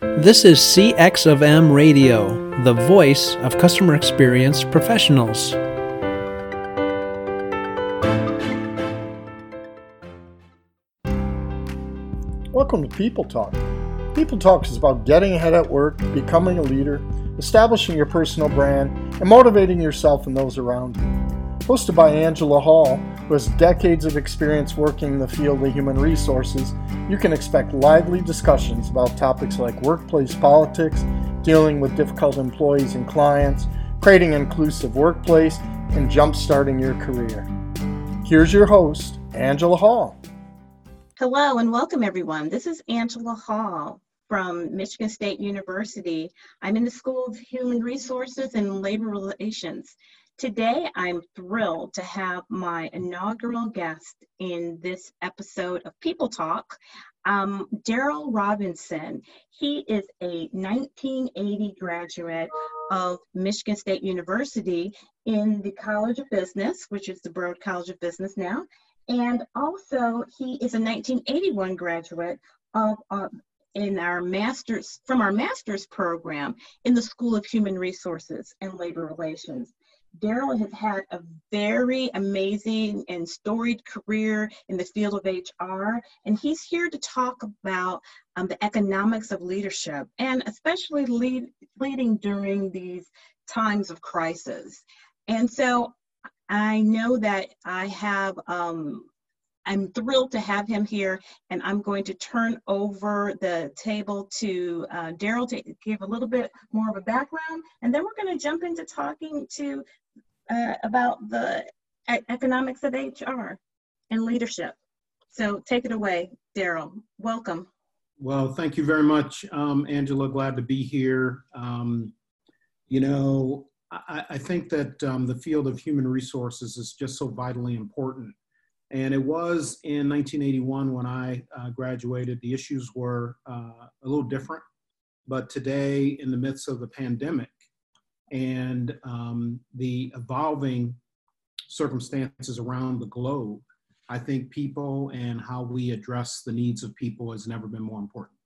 This is CX of M Radio, the voice of customer experience professionals. Welcome to People Talk. People Talk is about getting ahead at work, becoming a leader, establishing your personal brand, and motivating yourself and those around you. Hosted by Angela Hall, who has decades of experience working in the field of human resources, you can expect lively discussions about topics like workplace politics, dealing with difficult employees and clients, creating an inclusive workplace, and jumpstarting your career. Here's your host, Angela Hall. Hello and welcome everyone. This is Angela Hall from Michigan State University. I'm in the School of Human Resources and Labor Relations. Today, I'm thrilled to have my inaugural guest in this episode of People Talk, um, Daryl Robinson. He is a 1980 graduate of Michigan State University in the College of Business, which is the Broad College of Business now. And also, he is a 1981 graduate of uh, in our master's from our master's program in the School of Human Resources and Labor Relations. Daryl has had a very amazing and storied career in the field of HR, and he's here to talk about um, the economics of leadership and especially lead, leading during these times of crisis. And so I know that I have um, I'm thrilled to have him here, and I'm going to turn over the table to uh, Daryl to give a little bit more of a background, and then we're going to jump into talking to uh, about the economics of HR and leadership. So take it away, Daryl. Welcome. Well, thank you very much, um, Angela. Glad to be here. Um, you know, I, I think that um, the field of human resources is just so vitally important and it was in 1981 when I uh, graduated. The issues were uh, a little different, but today, in the midst of the pandemic and um, the evolving circumstances around the globe, I think people and how we address the needs of people has never been more important.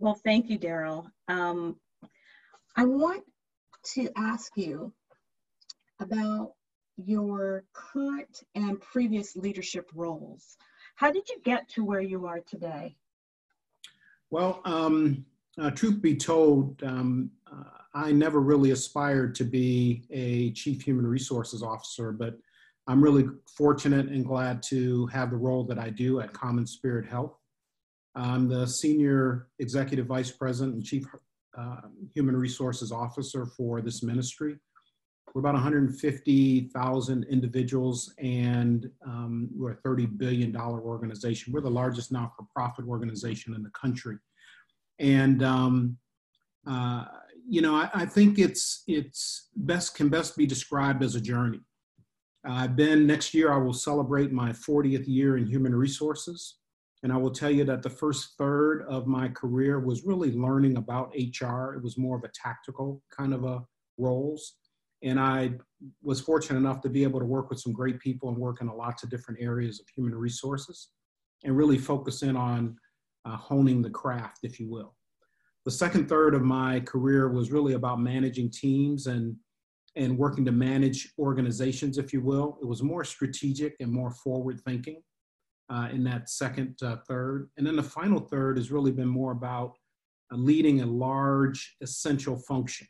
Well, thank you, Daryl. Um, I want to ask you about your current and previous leadership roles. How did you get to where you are today? Well, um, uh, truth be told, um, uh, I never really aspired to be a chief human resources officer, but I'm really fortunate and glad to have the role that I do at Common Spirit Health. I'm the senior executive vice president and chief uh, human resources officer for this ministry. We're about 150,000 individuals and um, we're a $30 billion organization. We're the largest not for profit organization in the country. And, um, uh, you know, I, I, think it's, it's best, can best be described as a journey. I've been, next year, I will celebrate my 40th year in human resources. And I will tell you that the first third of my career was really learning about HR. It was more of a tactical kind of a roles and I was fortunate enough to be able to work with some great people and work in lots of different areas of human resources and really focus in on uh, honing the craft, if you will. The second third of my career was really about managing teams and and working to manage organizations, if you will. It was more strategic and more forward thinking uh, in that second uh, third. And then the final third has really been more about uh, leading a large essential function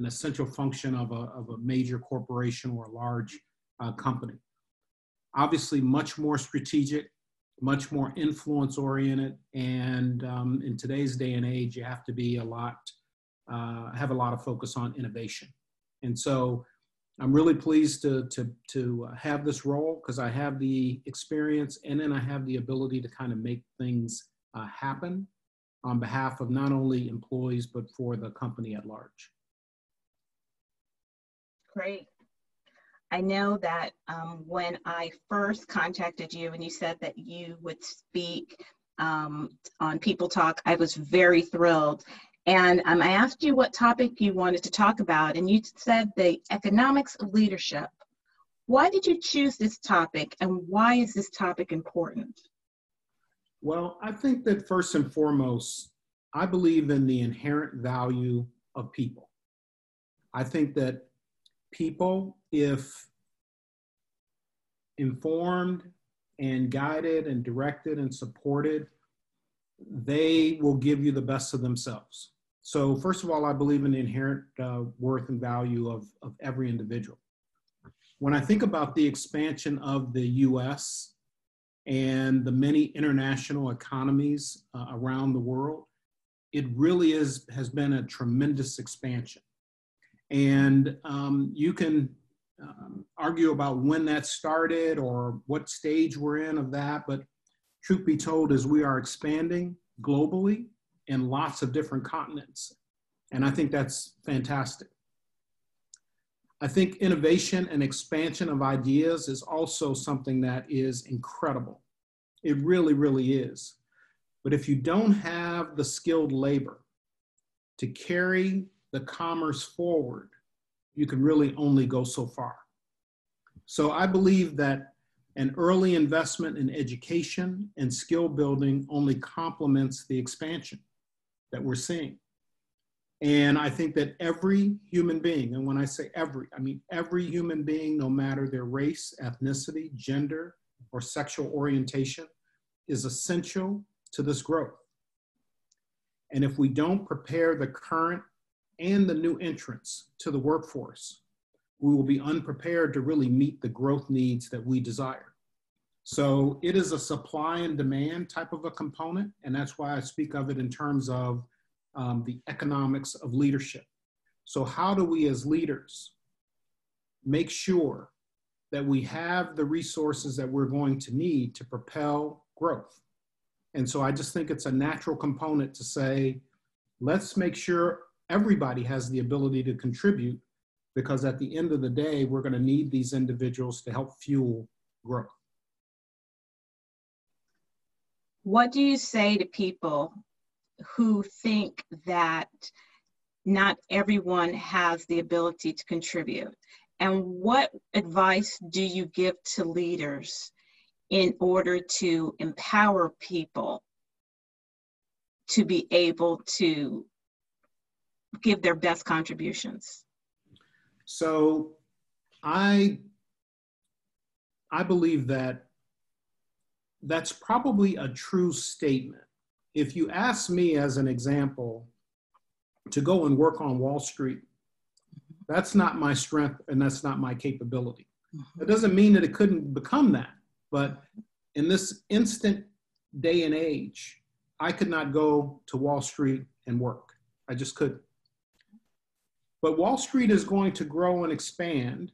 an essential function of a, of a major corporation or a large uh, company. Obviously, much more strategic, much more influence oriented, and um, in today's day and age, you have to be a lot, uh, have a lot of focus on innovation. And so, I'm really pleased to to to have this role because I have the experience and then I have the ability to kind of make things uh, happen on behalf of not only employees but for the company at large. Great. I know that um, when I first contacted you and you said that you would speak um, on People Talk, I was very thrilled. And um, I asked you what topic you wanted to talk about, and you said the economics of leadership. Why did you choose this topic, and why is this topic important? Well, I think that first and foremost, I believe in the inherent value of people. I think that people, if informed and guided and directed and supported, they will give you the best of themselves. So, first of all, I believe in the inherent uh, worth and value of, of every individual. When I think about the expansion of the US and the many international economies uh, around the world, it really is has been a tremendous expansion. And um, you can um, argue about when that started or what stage we're in of that, but truth be told, is we are expanding globally in lots of different continents. And I think that's fantastic. I think innovation and expansion of ideas is also something that is incredible. It really, really is. But if you don't have the skilled labor to carry the commerce forward, you can really only go so far. So I believe that an early investment in education and skill building only complements the expansion that we're seeing. And I think that every human being, and when I say every, I mean every human being, no matter their race, ethnicity, gender, or sexual orientation, is essential to this growth. And if we don't prepare the current and the new entrants to the workforce, we will be unprepared to really meet the growth needs that we desire. So it is a supply and demand type of a component, and that's why I speak of it in terms of um, the economics of leadership. So, how do we as leaders make sure that we have the resources that we're going to need to propel growth? And so, I just think it's a natural component to say, let's make sure everybody has the ability to contribute because at the end of the day, we're going to need these individuals to help fuel growth. What do you say to people who think that not everyone has the ability to contribute? And what advice do you give to leaders in order to empower people to be able to give their best contributions? So I I believe that that's probably a true statement. If you ask me as an example to go and work on Wall Street, that's not my strength and that's not my capability. It mm-hmm. doesn't mean that it couldn't become that, but in this instant day and age, I could not go to Wall Street and work. I just couldn't. But Wall Street is going to grow and expand,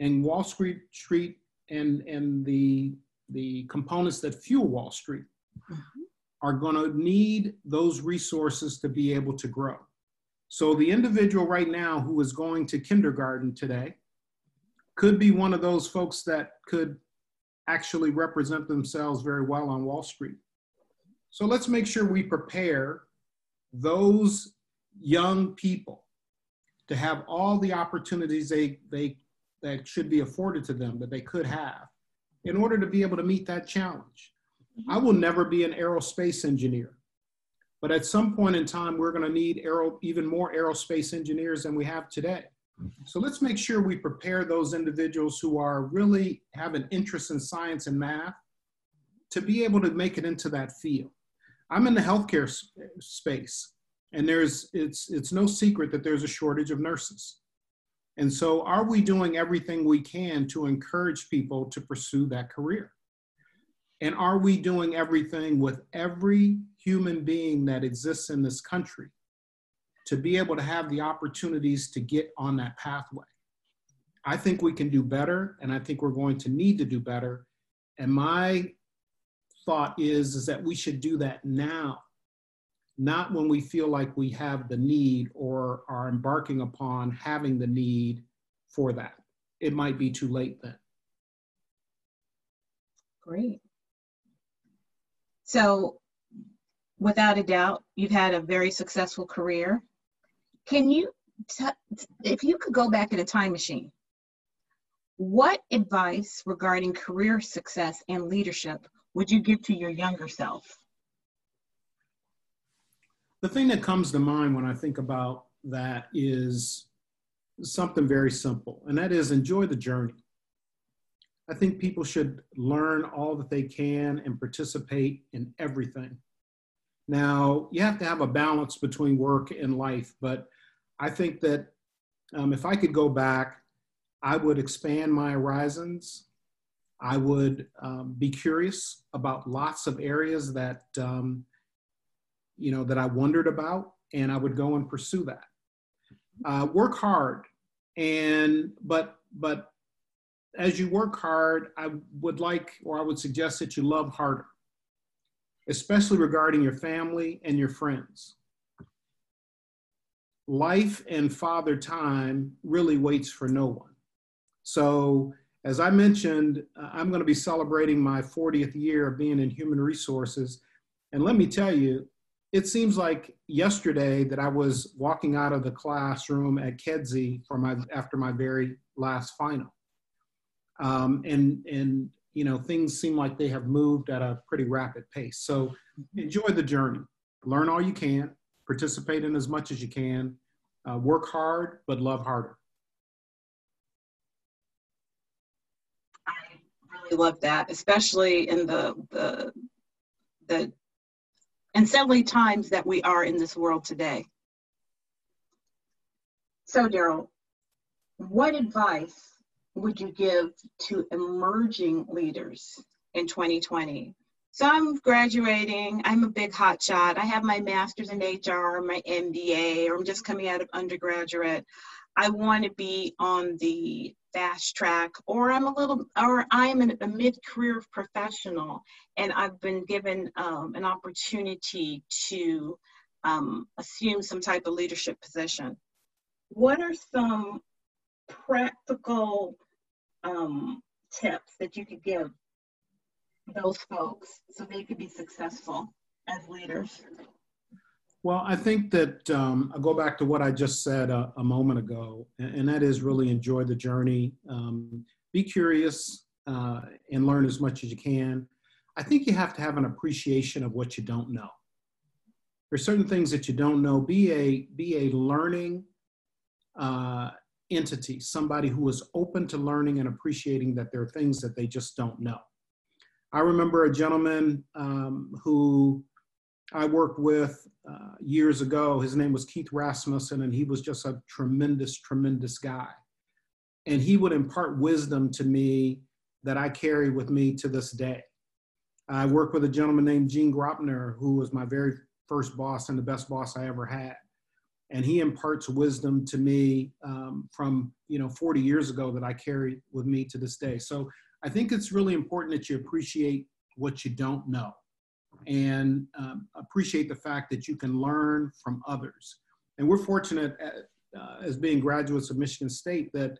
and Wall Street Street and and the the components that fuel Wall Street mm-hmm. are going to need those resources to be able to grow. So the individual right now who is going to kindergarten today could be one of those folks that could actually represent themselves very well on Wall Street. So let's make sure we prepare those young people to have all the opportunities they, they, that should be afforded to them that they could have in order to be able to meet that challenge. Mm-hmm. I will never be an aerospace engineer, but at some point in time, we're going to need aero, even more aerospace engineers than we have today. So let's make sure we prepare those individuals who are really have an interest in science and math to be able to make it into that field. I'm in the healthcare space. And there's, it's, it's no secret that there's a shortage of nurses. And so, are we doing everything we can to encourage people to pursue that career? And are we doing everything with every human being that exists in this country to be able to have the opportunities to get on that pathway? I think we can do better, and I think we're going to need to do better. And my thought is, is that we should do that now not when we feel like we have the need or are embarking upon having the need for that. It might be too late then. Great. So, without a doubt, you've had a very successful career. Can you, if you could go back in a time machine, what advice regarding career success and leadership would you give to your younger self? The thing that comes to mind when I think about that is something very simple, and that is enjoy the journey. I think people should learn all that they can and participate in everything. Now, you have to have a balance between work and life, but I think that um, if I could go back, I would expand my horizons. I would um, be curious about lots of areas that um, you know that I wondered about, and I would go and pursue that. Uh, work hard, and but but as you work hard, I would like or I would suggest that you love harder, especially regarding your family and your friends. Life and father time really waits for no one. So, as I mentioned, uh, I'm going to be celebrating my 40th year of being in human resources. And let me tell you, it seems like yesterday that I was walking out of the classroom at Kedzie for my after my very last final, um, and and you know things seem like they have moved at a pretty rapid pace. So enjoy the journey, learn all you can, participate in as much as you can, uh, work hard but love harder. I really love that, especially in the the the unsettling times that we are in this world today. So, Daryl, what advice would you give to emerging leaders in 2020? So I'm graduating. I'm a big hotshot. I have my master's in HR, my MBA, or I'm just coming out of undergraduate. I want to be on the fast track or i'm a little or i'm an, a mid-career professional and i've been given um, an opportunity to um, assume some type of leadership position. What are some practical um, tips that you could give those folks so they could be successful as leaders well, I think that um, I'll go back to what I just said a, a moment ago, and, and, that is really enjoy the journey. Um, be curious uh, and learn as much as you can. I think you have to have an appreciation of what you don't know. There's certain things that you don't know. Be a be a learning uh, entity, somebody who is open to learning and appreciating that there are things that they just don't know. I remember a gentleman um, who I worked with uh, years ago. His name was Keith Rasmussen, and he was just a tremendous, tremendous guy. And he would impart wisdom to me that I carry with me to this day. I worked with a gentleman named Gene Gropner, who was my very first boss and the best boss I ever had. And he imparts wisdom to me um, from you know 40 years ago that I carry with me to this day. So I think it's really important that you appreciate what you don't know and um, appreciate the fact that you can learn from others. And we're fortunate at, uh, as being graduates of Michigan State that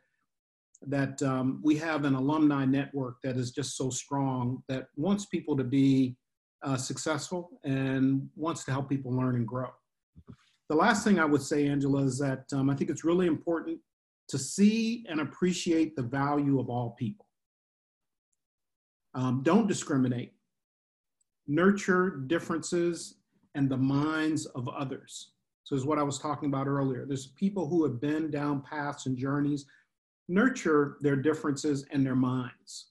that um, we have an alumni network that is just so strong that wants people to be uh, successful and wants to help people learn and grow. The last thing I would say, Angela, is that um, I think it's really important to see and appreciate the value of all people. Um, don't discriminate nurture differences and the minds of others. So is what I was talking about earlier. There's people who have been down paths and journeys, nurture their differences and their minds.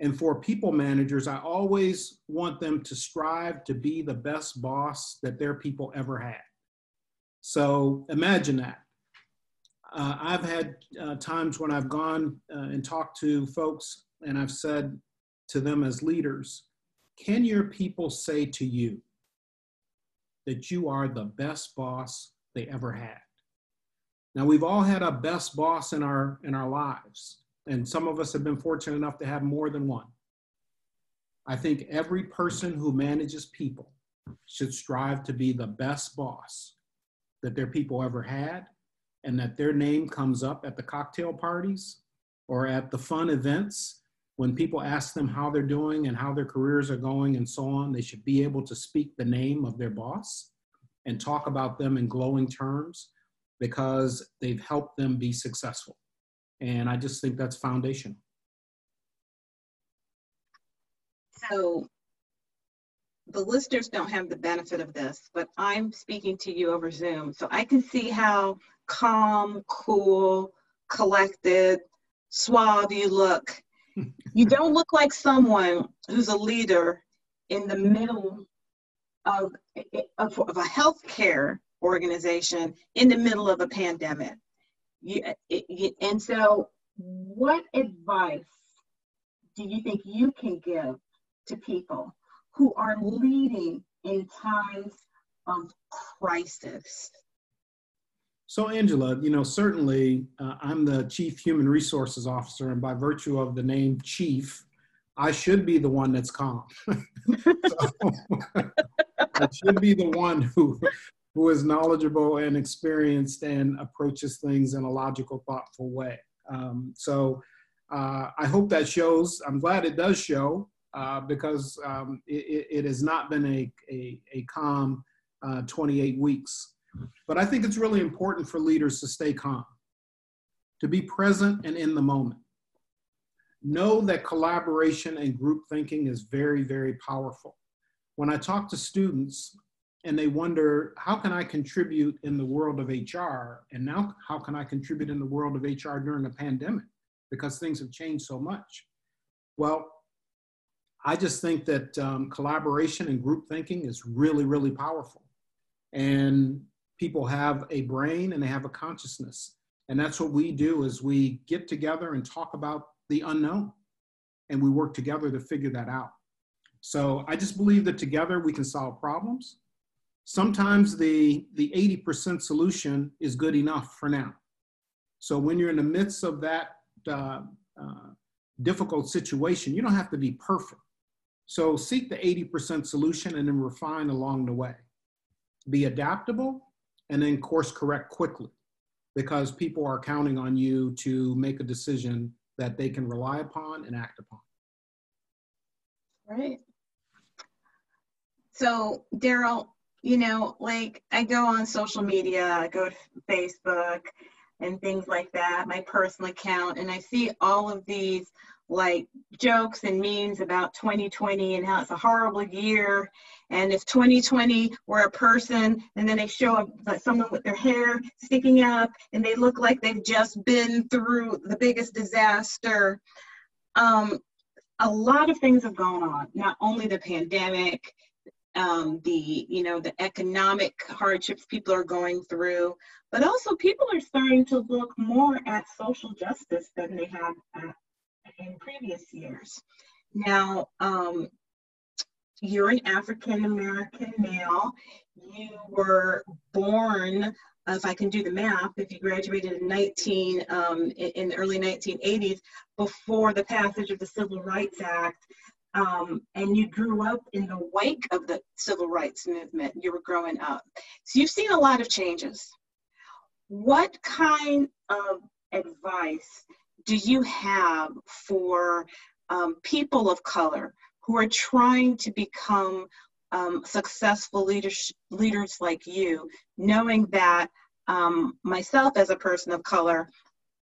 And for people managers, I always want them to strive to be the best boss that their people ever had. So imagine that. Uh, I've had uh, times when I've gone uh, and talked to folks and I've said to them as leaders, can your people say to you that you are the best boss they ever had? Now we've all had a best boss in our in our lives, and some of us have been fortunate enough to have more than one. I think every person who manages people should strive to be the best boss that their people ever had, and that their name comes up at the cocktail parties or at the fun events when people ask them how they're doing and how their careers are going and so on, they should be able to speak the name of their boss and talk about them in glowing terms because they've helped them be successful. And I just think that's foundational. So the listeners don't have the benefit of this, but I'm speaking to you over Zoom. So I can see how calm, cool, collected, suave you look. You don't look like someone who's a leader in the middle of, of, of a healthcare organization in the middle of a pandemic. You, it, and so, what advice do you think you can give to people who are leading in times of crisis? So, Angela, you know, certainly uh, I'm the Chief Human Resources Officer, and by virtue of the name Chief, I should be the one that's calm. I should be the one who who is knowledgeable and experienced and approaches things in a logical, thoughtful way. Um, so uh, I hope that shows. I'm glad it does show uh, because um, it, it, has not been a, a, a calm uh, 28 weeks. But I think it's really important for leaders to stay calm, to be present and in the moment. Know that collaboration and group thinking is very, very powerful. When I talk to students, and they wonder how can i contribute in the world of hr and now how can i contribute in the world of hr during a pandemic because things have changed so much well i just think that um, collaboration and group thinking is really really powerful and people have a brain and they have a consciousness and that's what we do is we get together and talk about the unknown and we work together to figure that out so i just believe that together we can solve problems sometimes the, the 80% solution is good enough for now. So when you're in the midst of that uh, uh, difficult situation, you don't have to be perfect. So seek the 80% solution and then refine along the way. Be adaptable and then course correct quickly because people are counting on you to make a decision that they can rely upon and act upon. Right. So, Daryl, you know, like I go on social media, I go to Facebook and things like that, my personal account, and I see all of these like jokes and memes about 2020 and how it's a horrible year. And if 2020 were a person, and then they show up like someone with their hair sticking up, and they look like they've just been through the biggest disaster. Um, a lot of things have gone on. Not only the pandemic, um, the you know the economic hardships people are going through but also people are starting to look more at social justice than they have at, in previous years now um, you're an african american male you were born if I can do the math, if you graduated in 19 um, in, the early 1980s, before the passage of the Civil Rights Act, um, and you grew up in the wake of the civil rights movement. You were growing up. So you've seen a lot of changes. What kind of advice do you have for um, people of color who are trying to become um, successful leaders, leaders like you, knowing that um, myself as a person of color,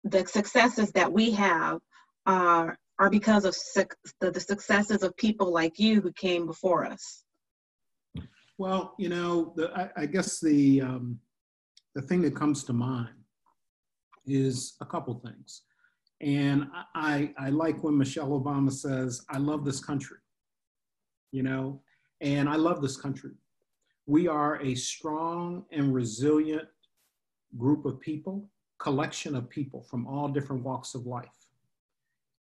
the successes that we have are are because of the, the successes of people like you who came before us? Well, you know, the, I, I, guess the um, the thing that comes to mind is a couple things, and I I like when Michelle Obama says, "I love this country," you know, and I love this country. We are a strong and resilient group of people, collection of people from all different walks of life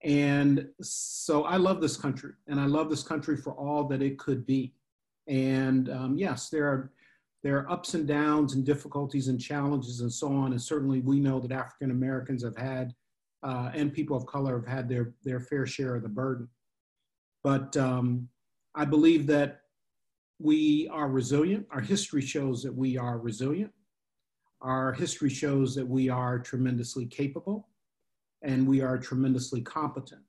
and so I love this country, and I love this country for all that it could be. And um, yes, there are there are ups and downs and difficulties and challenges and so on. And certainly, we know that African Americans have had uh, and people of color have had their their fair share of the burden. But um, I believe that we are resilient. Our history shows that we are resilient. Our history shows that we are tremendously capable and we are tremendously competent.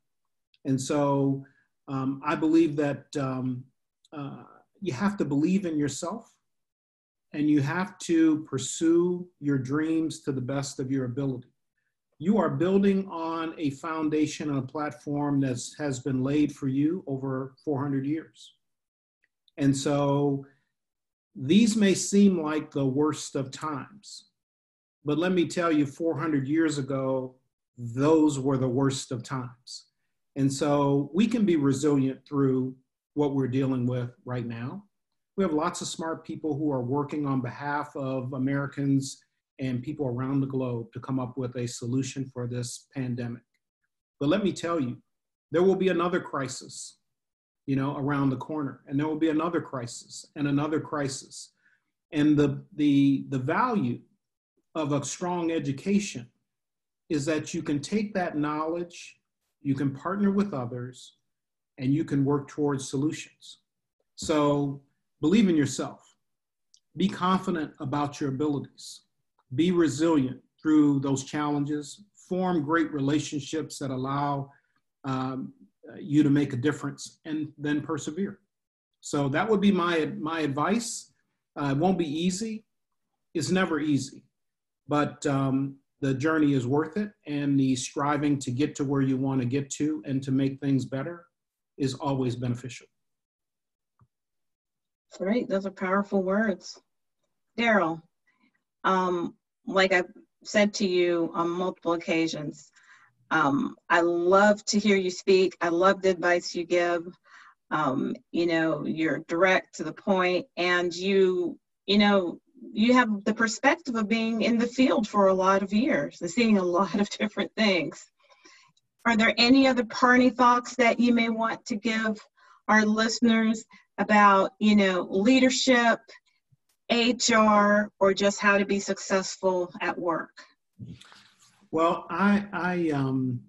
And so um, I believe that um, uh, you have to believe in yourself and you have to pursue your dreams to the best of your ability. You are building on a foundation and a platform that has been laid for you over 400 years. And so these may seem like the worst of times, but let me tell you, 400 years ago, those were the worst of times. And so we can be resilient through what we're dealing with right now. We have lots of smart people who are working on behalf of Americans and people around the globe to come up with a solution for this pandemic. But let me tell you, there will be another crisis, you know, around the corner, and there will be another crisis and another crisis. And the the the value of a strong education is that you can take that knowledge, you can partner with others, and you can work towards solutions. So believe in yourself. Be confident about your abilities. Be resilient through those challenges. Form great relationships that allow um, you to make a difference and then persevere. So that would be my, my advice. Uh, it won't be easy. It's never easy, but um, the journey is worth it. And the striving to get to where you want to get to and to make things better is always beneficial. Great, those are powerful words. Daryl, um, like I've said to you on multiple occasions, um, I love to hear you speak. I love the advice you give. Um, you know, you're direct to the point, and you, you know, you have the perspective of being in the field for a lot of years and seeing a lot of different things. Are there any other parting thoughts that you may want to give our listeners about, you know, leadership, HR, or just how to be successful at work? Well, I I um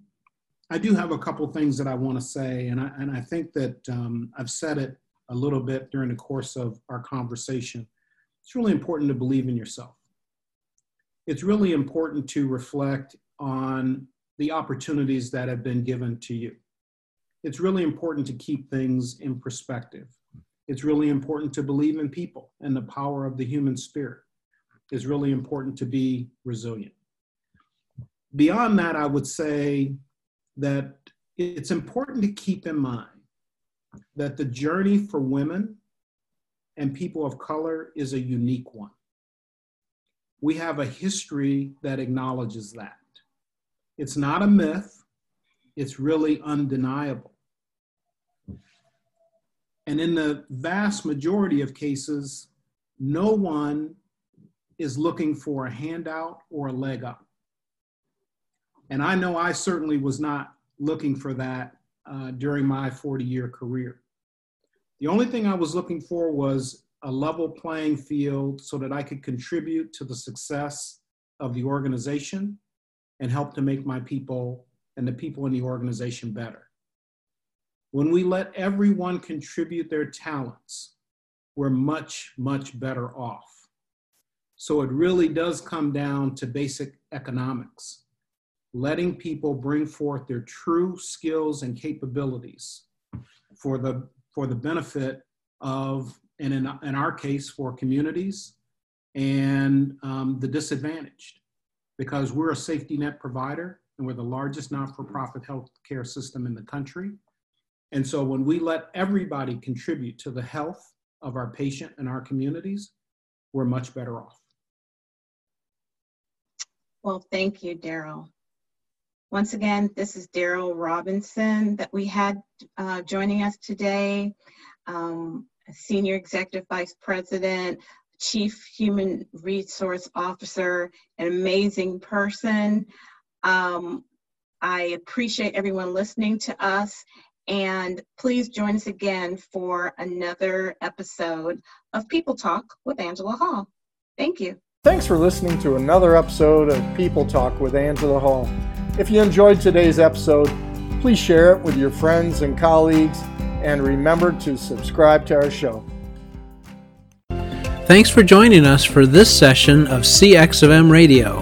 I do have a couple things that I want to say, and I and I think that um, I've said it a little bit during the course of our conversation. It's really important to believe in yourself. It's really important to reflect on the opportunities that have been given to you. It's really important to keep things in perspective. It's really important to believe in people and the power of the human spirit. It's really important to be resilient. Beyond that, I would say that it's important to keep in mind that the journey for women and people of color is a unique one. We have a history that acknowledges that. It's not a myth, it's really undeniable. And in the vast majority of cases, no one is looking for a handout or a leg up. And I know I certainly was not looking for that uh, during my 40 year career. The only thing I was looking for was a level playing field so that I could contribute to the success of the organization and help to make my people and the people in the organization better. When we let everyone contribute their talents, we're much, much better off. So it really does come down to basic economics, letting people bring forth their true skills and capabilities for the, for the benefit of, and in, in our case, for communities and um, the disadvantaged. Because we're a safety net provider and we're the largest not for profit health care system in the country. And so when we let everybody contribute to the health of our patient and our communities, we're much better off. Well, thank you, Daryl. Once again, this is Daryl Robinson that we had uh, joining us today, um, Senior Executive Vice President, Chief Human Resource Officer, an amazing person. Um, I appreciate everyone listening to us and please join us again for another episode of People Talk with Angela Hall. Thank you. Thanks for listening to another episode of People Talk with Angela Hall. If you enjoyed today's episode, please share it with your friends and colleagues, and remember to subscribe to our show. Thanks for joining us for this session of CX of M Radio.